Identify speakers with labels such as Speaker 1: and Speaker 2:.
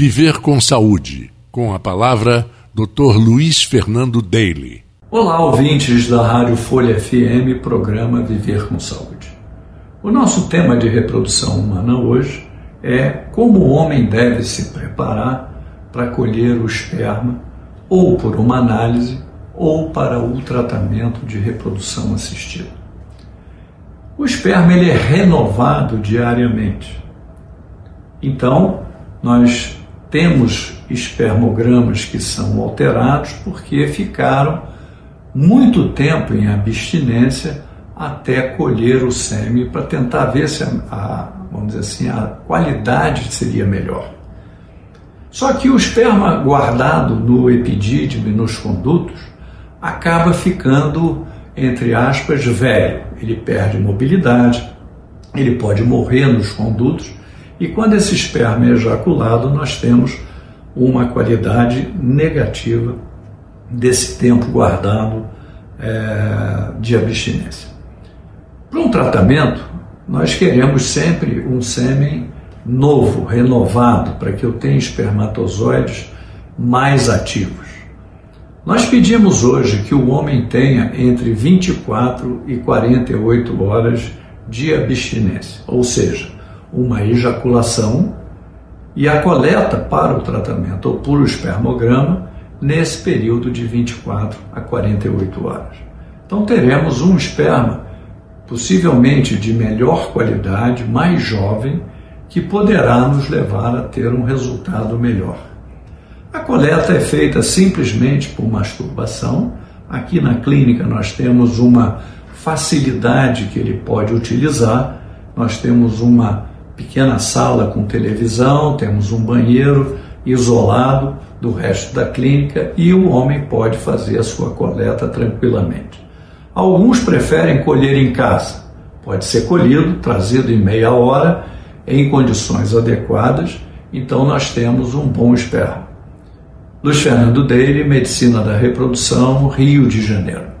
Speaker 1: Viver com Saúde, com a palavra Dr. Luiz Fernando Daly.
Speaker 2: Olá, ouvintes da Rádio Folha FM, programa Viver com Saúde. O nosso tema de reprodução humana hoje é como o homem deve se preparar para colher o esperma, ou por uma análise, ou para o tratamento de reprodução assistida. O esperma ele é renovado diariamente. Então, nós temos espermogramas que são alterados porque ficaram muito tempo em abstinência até colher o sêmen para tentar ver se a, a, vamos dizer assim, a qualidade seria melhor. Só que o esperma guardado no epidídimo e nos condutos acaba ficando, entre aspas, velho. Ele perde mobilidade, ele pode morrer nos condutos e quando esse esperma é ejaculado, nós temos uma qualidade negativa desse tempo guardado é, de abstinência. Para um tratamento, nós queremos sempre um sêmen novo, renovado, para que eu tenha espermatozoides mais ativos. Nós pedimos hoje que o homem tenha entre 24 e 48 horas de abstinência, ou seja, uma ejaculação e a coleta para o tratamento ou por espermograma nesse período de 24 a 48 horas. Então teremos um esperma possivelmente de melhor qualidade, mais jovem, que poderá nos levar a ter um resultado melhor. A coleta é feita simplesmente por masturbação. Aqui na clínica nós temos uma facilidade que ele pode utilizar. Nós temos uma pequena sala com televisão, temos um banheiro isolado do resto da clínica e o homem pode fazer a sua coleta tranquilamente. Alguns preferem colher em casa. Pode ser colhido, trazido em meia hora, em condições adequadas, então nós temos um bom esperma. Luiz Fernando Deire, Medicina da Reprodução, Rio de Janeiro.